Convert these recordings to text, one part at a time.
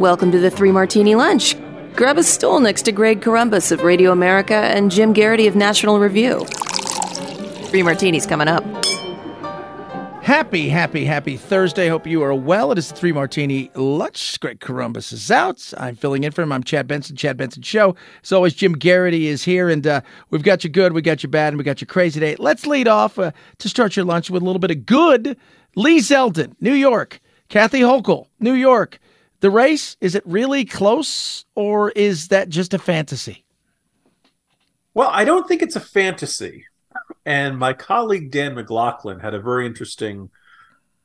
Welcome to the Three Martini Lunch. Grab a stool next to Greg Corombos of Radio America and Jim Geraghty of National Review. Three Martinis coming up. Happy, happy, happy Thursday. Hope you are well. It is the Three Martini Lunch. Greg Corombos is out. I'm filling in for him. I'm Chad Benson, Chad Benson Show. As always, Jim Geraghty is here, and uh, we've got you good, we got you bad, and we got you crazy today. Let's lead off uh, to start your lunch with a little bit of good. Lee Zeldin, New York. Kathy Hochul, New York. The race, is it really close, or is that just a fantasy? Well, I don't think it's a fantasy. And my colleague Dan McLaughlin had a very interesting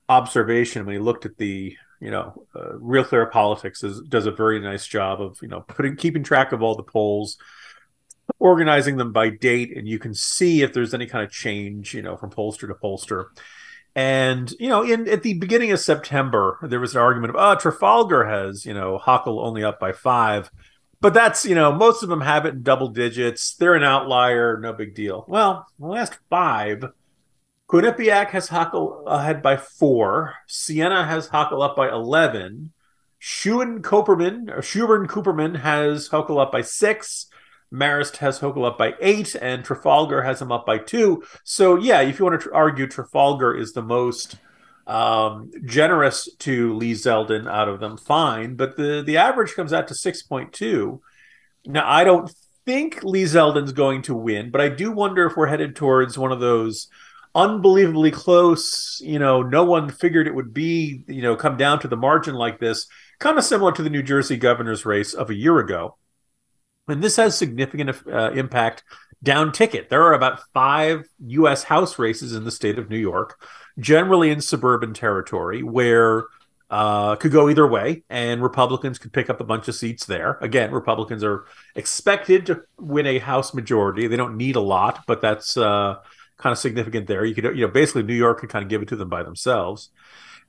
observation when he looked at the, you know, uh, Real Clear Politics is, does a very nice job of, you know, putting keeping track of all the polls, organizing them by date, and you can see if there's any kind of change, you know, from pollster to pollster. And you know, in at the beginning of September, there was an argument of, oh, Trafalgar has, you know, Hochul only up by five but that's you know most of them have it in double digits. They're an outlier, no big deal. Well, the last five, Quinnipiac has Hochul ahead by four. Siena has Hochul up by eleven. Schoen Cooperman or Schuburn Cooperman has Hochul up by six. Marist has Hochul up by eight, and Trafalgar has him up by two. So yeah, if you want to argue Trafalgar is the most um, generous to Lee Zeldin out of them, fine. But the the average comes out to six point two. Now I don't think Lee Zeldin's going to win, but I do wonder if we're headed towards one of those unbelievably close. You know, no one figured it would be. You know, come down to the margin like this, kind of similar to the New Jersey governor's race of a year ago. And this has significant uh, impact down ticket. There are about five U.S. House races in the state of New York generally in suburban territory where uh, could go either way, and Republicans could pick up a bunch of seats there. Again, Republicans are expected to win a House majority. They don't need a lot, but that's uh, kind of significant there. You could, you know, basically New York could kind of give it to them by themselves.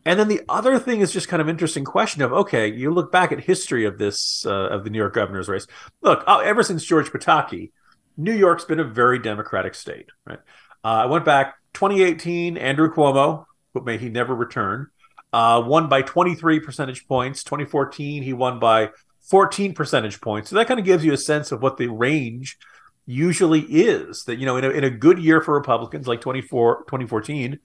And then the other thing is just kind of interesting question of okay, you look back at history of this uh, of the New York governor's race. Look, uh, ever since George Pataki, New York's been a very democratic state, right? Uh, I went back 2018, Andrew Cuomo, but may he never return, uh, won by 23 percentage points. 2014, he won by 14 percentage points. So that kind of gives you a sense of what the range usually is. That, you know, in a, in a good year for Republicans like 24, 2014,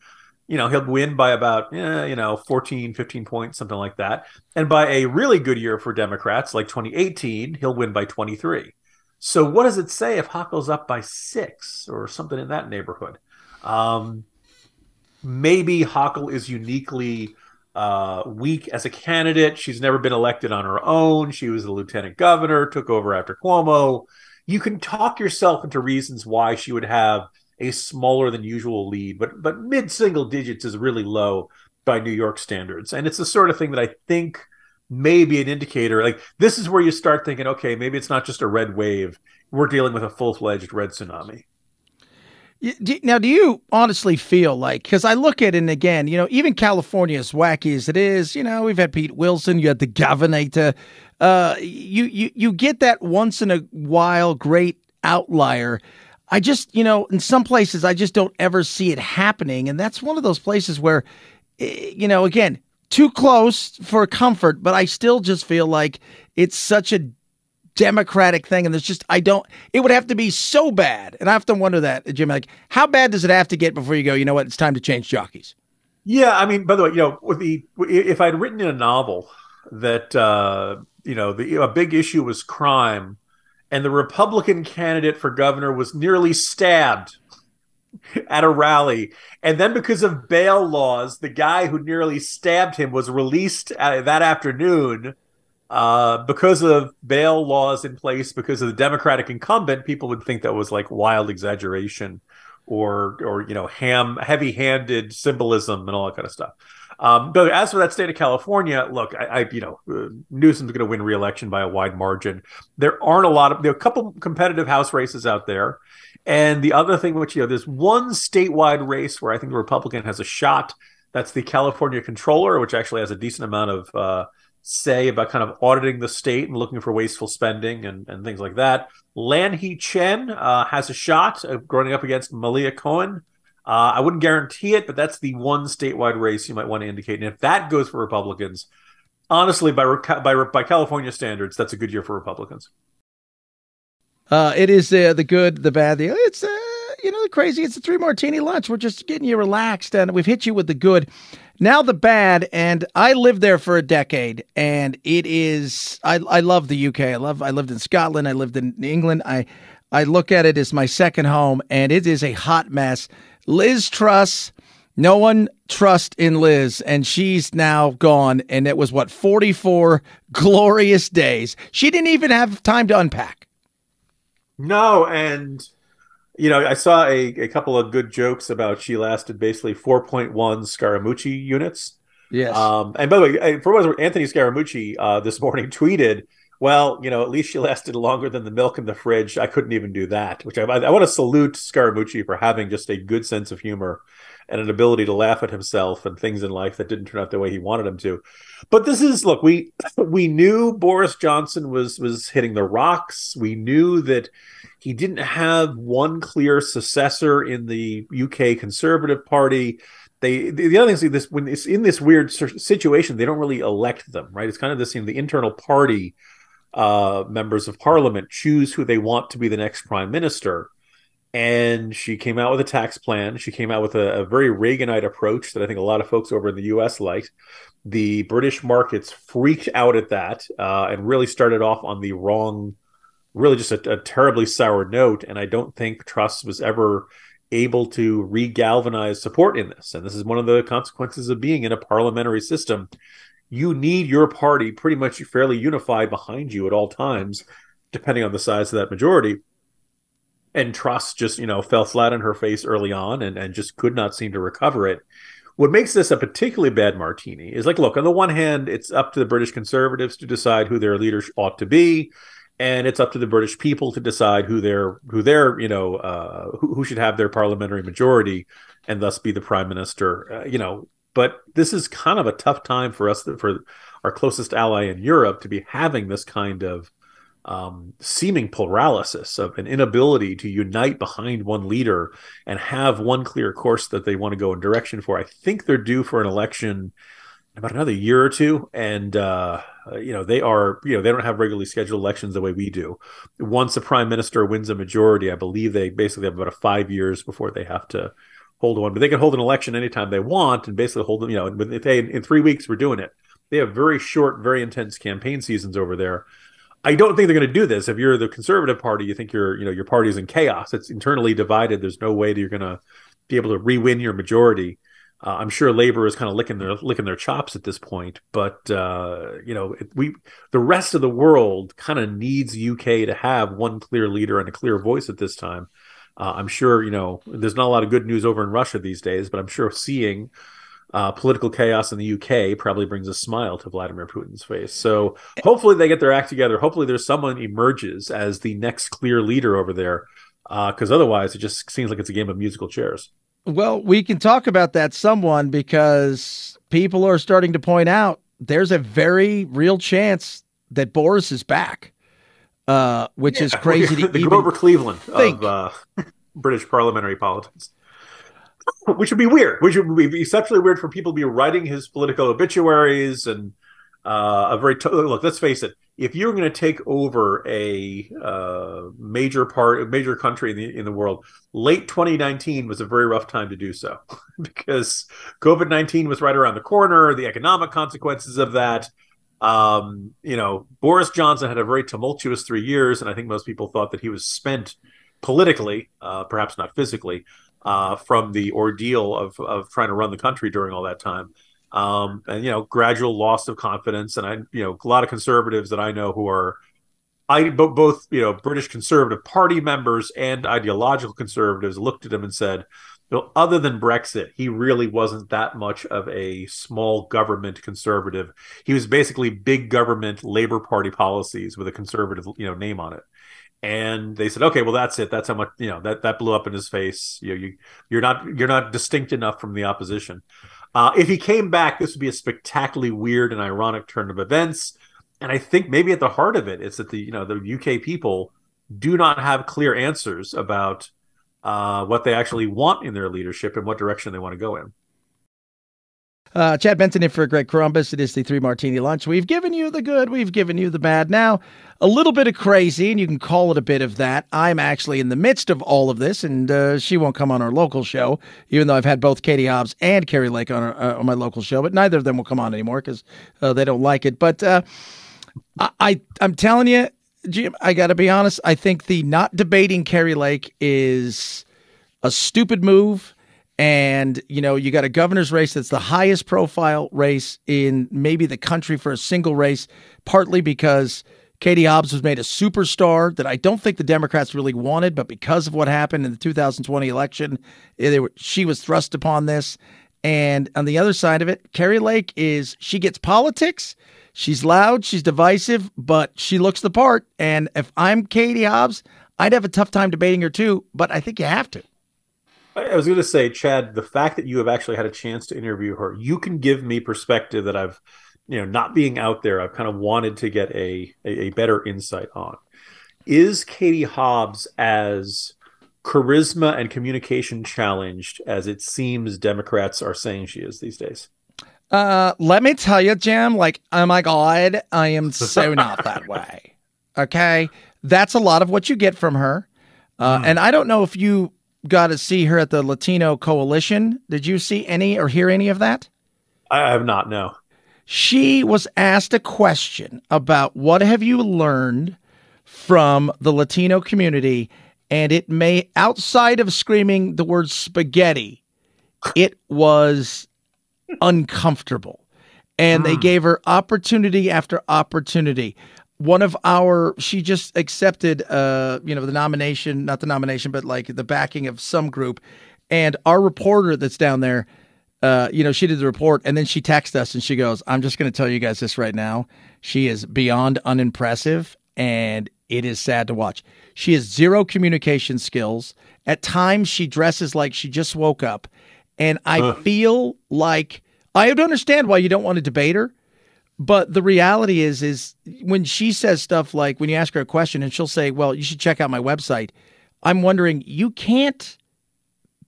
you know, he'll win by about, eh, you know, 14, 15 points, something like that. And by a really good year for Democrats like 2018, he'll win by 23. So what does it say if Hochul's up by six or something in that neighborhood? Um, maybe Hochul is uniquely uh, weak as a candidate. She's never been elected on her own. She was the lieutenant governor, took over after Cuomo. You can talk yourself into reasons why she would have a smaller than usual lead, but but mid single digits is really low by New York standards, and it's the sort of thing that I think may be an indicator. Like this is where you start thinking, okay, maybe it's not just a red wave. We're dealing with a full fledged red tsunami. Now, do you honestly feel like, because I look at it and again, you know, even California, as wacky as it is, you know, we've had Pete Wilson, you had the governor, uh, you, you, you get that once in a while great outlier. I just, you know, in some places, I just don't ever see it happening. And that's one of those places where, eh, you know, again, too close for comfort, but I still just feel like it's such a democratic thing. And there's just I don't it would have to be so bad. And I to wonder that Jim like how bad does it have to get before you go you know what? It's time to change jockeys. Yeah I mean by the way you know with the if I'd written in a novel that uh you know the a big issue was crime and the Republican candidate for governor was nearly stabbed at a rally and then because of bail laws the guy who nearly stabbed him was released uh, that afternoon uh, because of bail laws in place, because of the Democratic incumbent, people would think that was like wild exaggeration or or you know ham heavy-handed symbolism and all that kind of stuff. Um, but as for that state of California, look, I, I you know uh, Newsom's going to win re-election by a wide margin. There aren't a lot of there are a couple competitive House races out there, and the other thing, which you know, there's one statewide race where I think the Republican has a shot. That's the California controller, which actually has a decent amount of uh, say about kind of auditing the state and looking for wasteful spending and, and things like that. Lanhee Chen uh, has a shot of running up against Malia Cohen. Uh, I wouldn't guarantee it, but that's the one statewide race you might want to indicate. And if that goes for Republicans, honestly, by by by California standards, that's a good year for Republicans. Uh, it is uh, the good, the bad. The it's uh, you know the crazy. It's a three martini lunch. We're just getting you relaxed, and we've hit you with the good. Now the bad, and I lived there for a decade, and it is. I I love the UK. I love. I lived in Scotland. I lived in England. I I look at it as my second home, and it is a hot mess. Liz Truss no one trust in Liz, and she's now gone. And it was what, 44 glorious days. She didn't even have time to unpack. No, and you know, I saw a, a couple of good jokes about she lasted basically 4.1 Scaramucci units. Yes. Um, and by the way, for what Anthony Scaramucci uh, this morning tweeted, well, you know, at least she lasted longer than the milk in the fridge. I couldn't even do that, which I, I want to salute Scaramucci for having just a good sense of humor and an ability to laugh at himself and things in life that didn't turn out the way he wanted them to. But this is look, we we knew Boris Johnson was was hitting the rocks. We knew that he didn't have one clear successor in the UK Conservative Party. They the, the other thing is this when it's in this weird situation, they don't really elect them, right? It's kind of this you know, the internal party uh, members of parliament choose who they want to be the next prime minister and she came out with a tax plan. She came out with a, a, very Reaganite approach that I think a lot of folks over in the U.S. liked. The British markets freaked out at that uh, and really started off on the wrong, really just a, a, terribly sour note. And I don't think Truss was ever able to regalvanize support in this. And this is one of the consequences of being in a parliamentary system. You need your party pretty much fairly unified behind you at all times, depending on the size of that majority. And Truss just you know fell flat on her face early on and, and just could not seem to recover it. What makes this a particularly bad martini is like look on the one hand it's up to the british conservatives to decide who their leaders ought to be and it's up to the british people to decide who their who their you know uh, who, who, should have their parliamentary majority and thus be the prime minister uh, you know but this is kind of a tough time for us for our closest ally in europe to be having this kind of um, seeming paralysis of an inability to unite behind one leader and have one clear course that they want to go in direction for. I think they're due for an election about another year or two, and uh, you know they are you know they don't have regularly scheduled elections the way we do. Once a prime minister wins a majority, I believe they basically have about a five years before they have to hold one, but they can hold an election anytime they want and basically hold them. You know, if they in three weeks we're doing it. They have very short, very intense campaign seasons over there I don't think they're going to do this. If you're the conservative party, you think your you know your party's in chaos. It's internally divided. There's no way that you're going to be able to re-win your majority. Uh, I'm sure Labour is kind of licking their licking their chops at this point, but uh, you know it, we the rest of the world kind of needs UK to have one clear leader and a clear voice at this time. Uh, I'm sure you know there's not a lot of good news over in Russia these days, but I'm sure seeing uh, political chaos in the UK probably brings a smile to Vladimir Putin's face. So hopefully they get their act together. Hopefully there's someone emerges as the next clear leader over there, because uh, otherwise it just seems like it's a game of musical chairs. Well, we can talk about that someone because people are starting to point out there's a very real chance that Boris is back, uh, which yeah, is crazy. the Grover Cleveland think. of uh, British parliamentary politics. which would be weird. Which would be exceptionally weird for people to be writing his political obituaries and uh, a very t- look. Let's face it. If you're going to take over a uh, major part, a major country in the in the world, late 2019 was a very rough time to do so because COVID 19 was right around the corner. The economic consequences of that. Um, you know, Boris Johnson had a very tumultuous three years, and I think most people thought that he was spent politically, uh, perhaps not physically uh, from the ordeal of of trying to run the country during all that time. Um, and you know, gradual loss of confidence. And I, you know, a lot of conservatives that I know who are, I both you know British Conservative Party members and ideological conservatives looked at him and said, "Well, other than Brexit, he really wasn't that much of a small government conservative. He was basically big government Labour Party policies with a conservative, you know, name on it." and they said, "Okay, well, that's it. That's how much you know that that blew up in his face. You know, you you're not you're not distinct enough from the opposition." Uh, if he came back, this would be a spectacularly weird and ironic turn of events. And I think maybe at the heart of it is that the you know the UK people do not have clear answers about uh, what they actually want in their leadership and what direction they want to go in. Uh, Chad Benson in for Greg Corombos. It is the Three Martini Lunch. We've given you the good, we've given you the bad. Now, a little bit of crazy, and you can call it a bit of that. I'm actually in the midst of all of this, and uh, she won't come on our local show, even though I've had both Katie Hobbs and Kari Lake on, our, uh, on my local show, but neither of them will come on anymore because uh, they don't like it. But uh, I, I, I'm telling you, Jim, I got to be honest. I think the not debating Kari Lake is a stupid move and, you know, you got a governor's race that's the highest profile race in maybe the country for a single race, partly because Katie Hobbs was made a superstar that I don't think the Democrats really wanted, but because of what happened in the 2020 election, eh, were, she was thrust upon this. And on the other side of it, Kari Lake is she gets politics. She's loud, she's divisive, but she looks the part. And if I'm Katie Hobbs, I'd have a tough time debating her too, but I think you have to. I was going to say, Chad, the fact that you have actually had a chance to interview her, you can give me perspective that I've, you know, not being out there, I've kind of wanted to get a, a, a better insight on. Is Katie Hobbs as charisma and communication challenged as it seems Democrats are saying she is these days? Uh, let me tell you, Jim, like, oh my God, I am so not that way. Okay. That's a lot of what you get from her. Uh, mm. And I don't know if you got to see her at the Latino Coalition. Did you see any or hear any of that? I have not, no. She was asked a question about what have you learned from the Latino community, and it may, outside of screaming the word spaghetti, it was uncomfortable. And mm. they gave her opportunity after opportunity one of our she just accepted uh you know the nomination not the nomination but like the backing of some group and our reporter that's down there uh you know she did the report and then she texted us and she goes i'm just going to tell you guys this right now she is beyond unimpressive and it is sad to watch she has zero communication skills at times she dresses like she just woke up and i uh. feel like i would understand why you don't want to debate her but the reality is, is when she says stuff like when you ask her a question and she'll say, "Well, you should check out my website." I'm wondering, you can't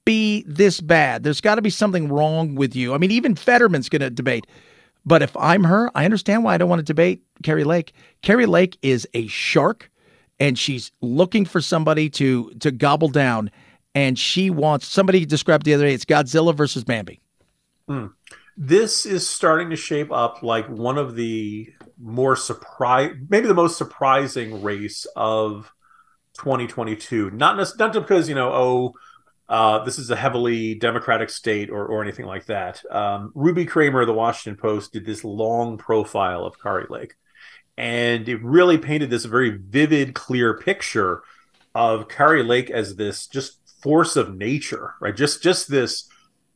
be this bad. There's got to be something wrong with you. I mean, even Fetterman's going to debate. But if I'm her, I understand why I don't want to debate Kari Lake. Kari Lake is a shark, and she's looking for somebody to to gobble down. And she wants somebody described the other day. It's Godzilla versus Bambi. Hmm this is starting to shape up like one of the more surprise maybe the most surprising race of 2022 not not because you know oh uh, this is a heavily democratic state or, or anything like that. Um, ruby cramer of the washington post did this long profile of kari lake. And it really painted this very vivid clear picture of kari lake as this just force of nature right? Just just this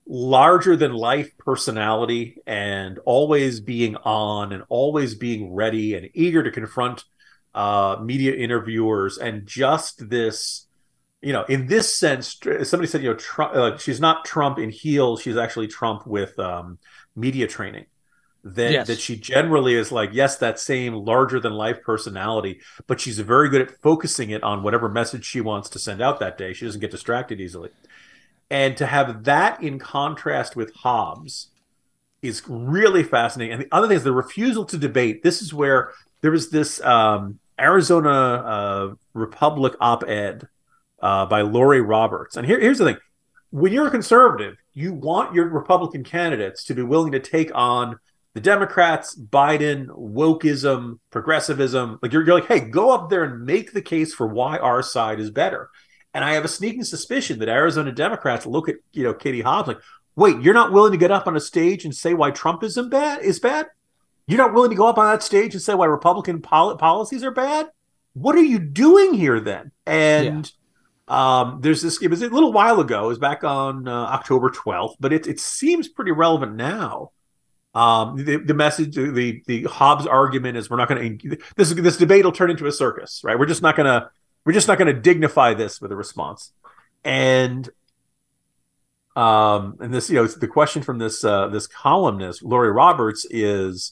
larger than life personality and always being on and always being ready and eager to confront uh, media interviewers and just this you know in this sense somebody said you know Trump, uh, she's not trump in heels she's actually trump with um, media training. That yes. that she generally is like yes that same larger than life personality but she's very good at focusing it on whatever message she wants to send out that day. She doesn't get distracted easily and to have that in contrast with Hobbs is really fascinating. And the other thing is the refusal to debate. This is where there was this um, Arizona uh, Republic op ed uh, by Laurie Roberts. And here, here's the thing when you're a conservative, you want your Republican candidates to be willing to take on the Democrats, Biden, wokeism, progressivism. Like you're, you're like, hey, go up there and make the case for why our side is better. And I have a sneaking suspicion that Arizona Democrats look at, you know, Katie Hobbs like, wait, you're not willing to get up on a stage and say why Trumpism bad is bad? You're not willing to go up on that stage and say why Republican pol- policies are bad? What are you doing here then? And yeah. um, there's this. It was a little while ago. It was back on uh, October 12th, but it it seems pretty relevant now. Um, the, the message, the the Hobbs argument is we're not going to this this debate will turn into a circus, right? We're just not going to we're just not going to dignify this with a response. And um, and this, you know, the question from this uh, this columnist, Laurie Roberts, is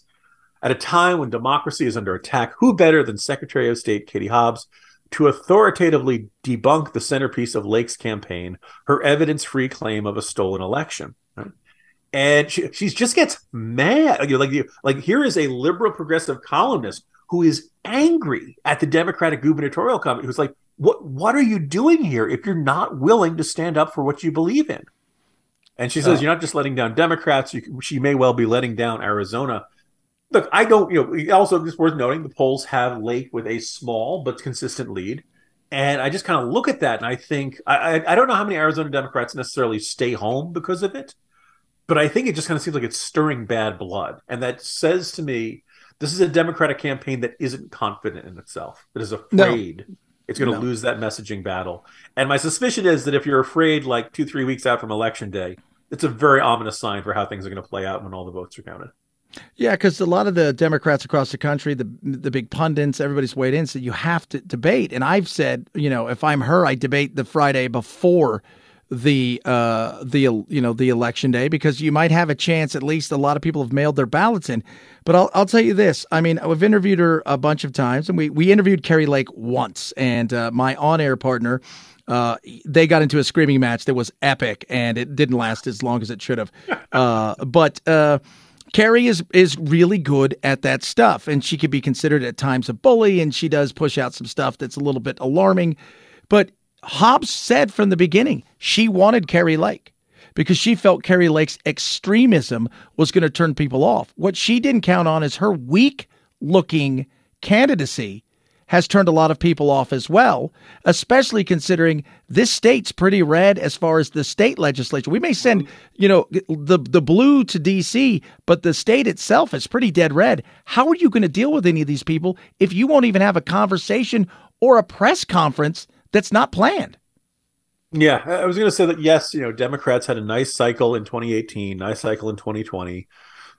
at a time when democracy is under attack, who better than Secretary of State Katie Hobbs to authoritatively debunk the centerpiece of Lake's campaign, her evidence-free claim of a stolen election? Right? and she she just gets mad. Like like like here is a liberal progressive columnist who is angry at the Democratic gubernatorial committee. Who's like, what what are you doing here if you're not willing to stand up for what you believe in? And she says, oh. you're not just letting down Democrats. You, she may well be letting down Arizona. Look, I don't. You know, also it's worth noting the polls have Lake with a small but consistent lead. And I just kind of look at that and I think I, I, I don't know how many Arizona Democrats necessarily stay home because of it, but I think it just kind of seems like it's stirring bad blood, and that says to me this is a Democratic campaign that isn't confident in itself, that is afraid no. it's going to no. lose that messaging battle. And my suspicion is that if you're afraid, like two three weeks out from election day, it's a very ominous sign for how things are going to play out when all the votes are counted. Yeah, because a lot of the Democrats across the country, the the big pundits, everybody's weighed in, said you have to debate. And I've said, you know, if I'm her, I debate the Friday before the uh, the you know the election day because you might have a chance. At least a lot of people have mailed their ballots in. But I'll I'll tell you this. I mean, I've interviewed her a bunch of times, and we we interviewed Kari Lake once, and uh, my on air partner. Uh, they got into a screaming match that was epic, and it didn't last as long as it should have. Uh, but uh, Kari is is really good at that stuff, and she could be considered at times a bully, and she does push out some stuff that's a little bit alarming. But Hobbs said from the beginning she wanted Kari Lake because she felt Kari Lake's extremism was going to turn people off. What she didn't count on is her weak looking candidacy has turned a lot of people off as well, especially considering this state's pretty red as far as the state legislature. We may send, mm-hmm. you know, the the blue to DC, but the state itself is pretty dead red. How are you going to deal with any of these people if you won't even have a conversation or a press conference that's not planned? Yeah, I was going to say that yes, you know, Democrats had a nice cycle in 2018, nice cycle in 2020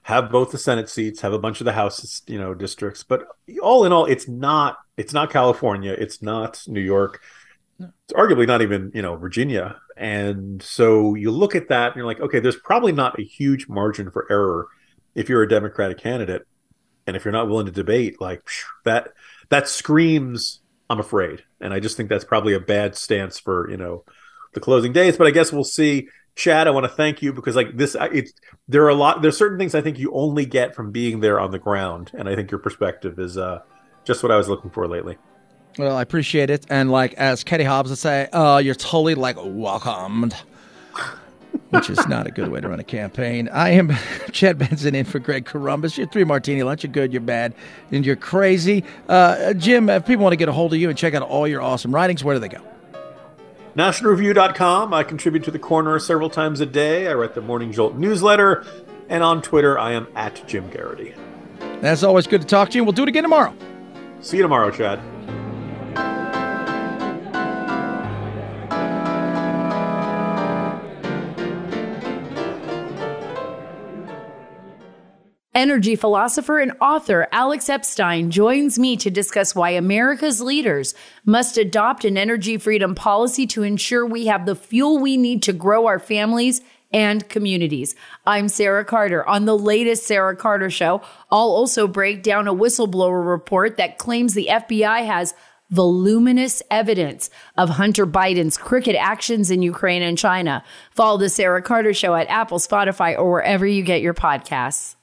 have both the Senate seats, have a bunch of the House, you know, districts. But all in all, it's not it's not California, it's not New York, it's arguably not even you know Virginia. And so you look at that and you're like, okay, there's probably not a huge margin for error if you're a Democratic candidate, and if you're not willing to debate, like that that screams, I'm afraid. And I just think that's probably a bad stance for you know the closing days. But I guess we'll see. Chad, I want to thank you because like this, it's there are a lot. There's certain things I think you only get from being there on the ground, and I think your perspective is uh, just what I was looking for lately. Well, I appreciate it, and like as Katie Hobbs would say, uh, you're totally like welcomed. Which is not a good way to run a campaign. I am Chad Benson in for Greg Corombos. You're three martini lunch. You're good, you're bad, and you're crazy. Uh, Jim, if people want to get a hold of you and check out all your awesome writings, where do they go? NationalReview.com. I contribute to the corner several times a day. I write the Morning Jolt newsletter. And on Twitter, I am at Jim Geraghty. As always, good to talk to you. We'll do it again tomorrow. See you tomorrow, Chad. Energy philosopher and author Alex Epstein joins me to discuss why America's leaders must adopt an energy freedom policy to ensure we have the fuel we need to grow our families and communities. I'm Sarah Carter. On the latest Sarah Carter show, I'll also break down a whistleblower report that claims the FBI has voluminous evidence of Hunter Biden's crooked actions in Ukraine and China. Follow the Sarah Carter show at Apple, Spotify, or wherever you get your podcasts.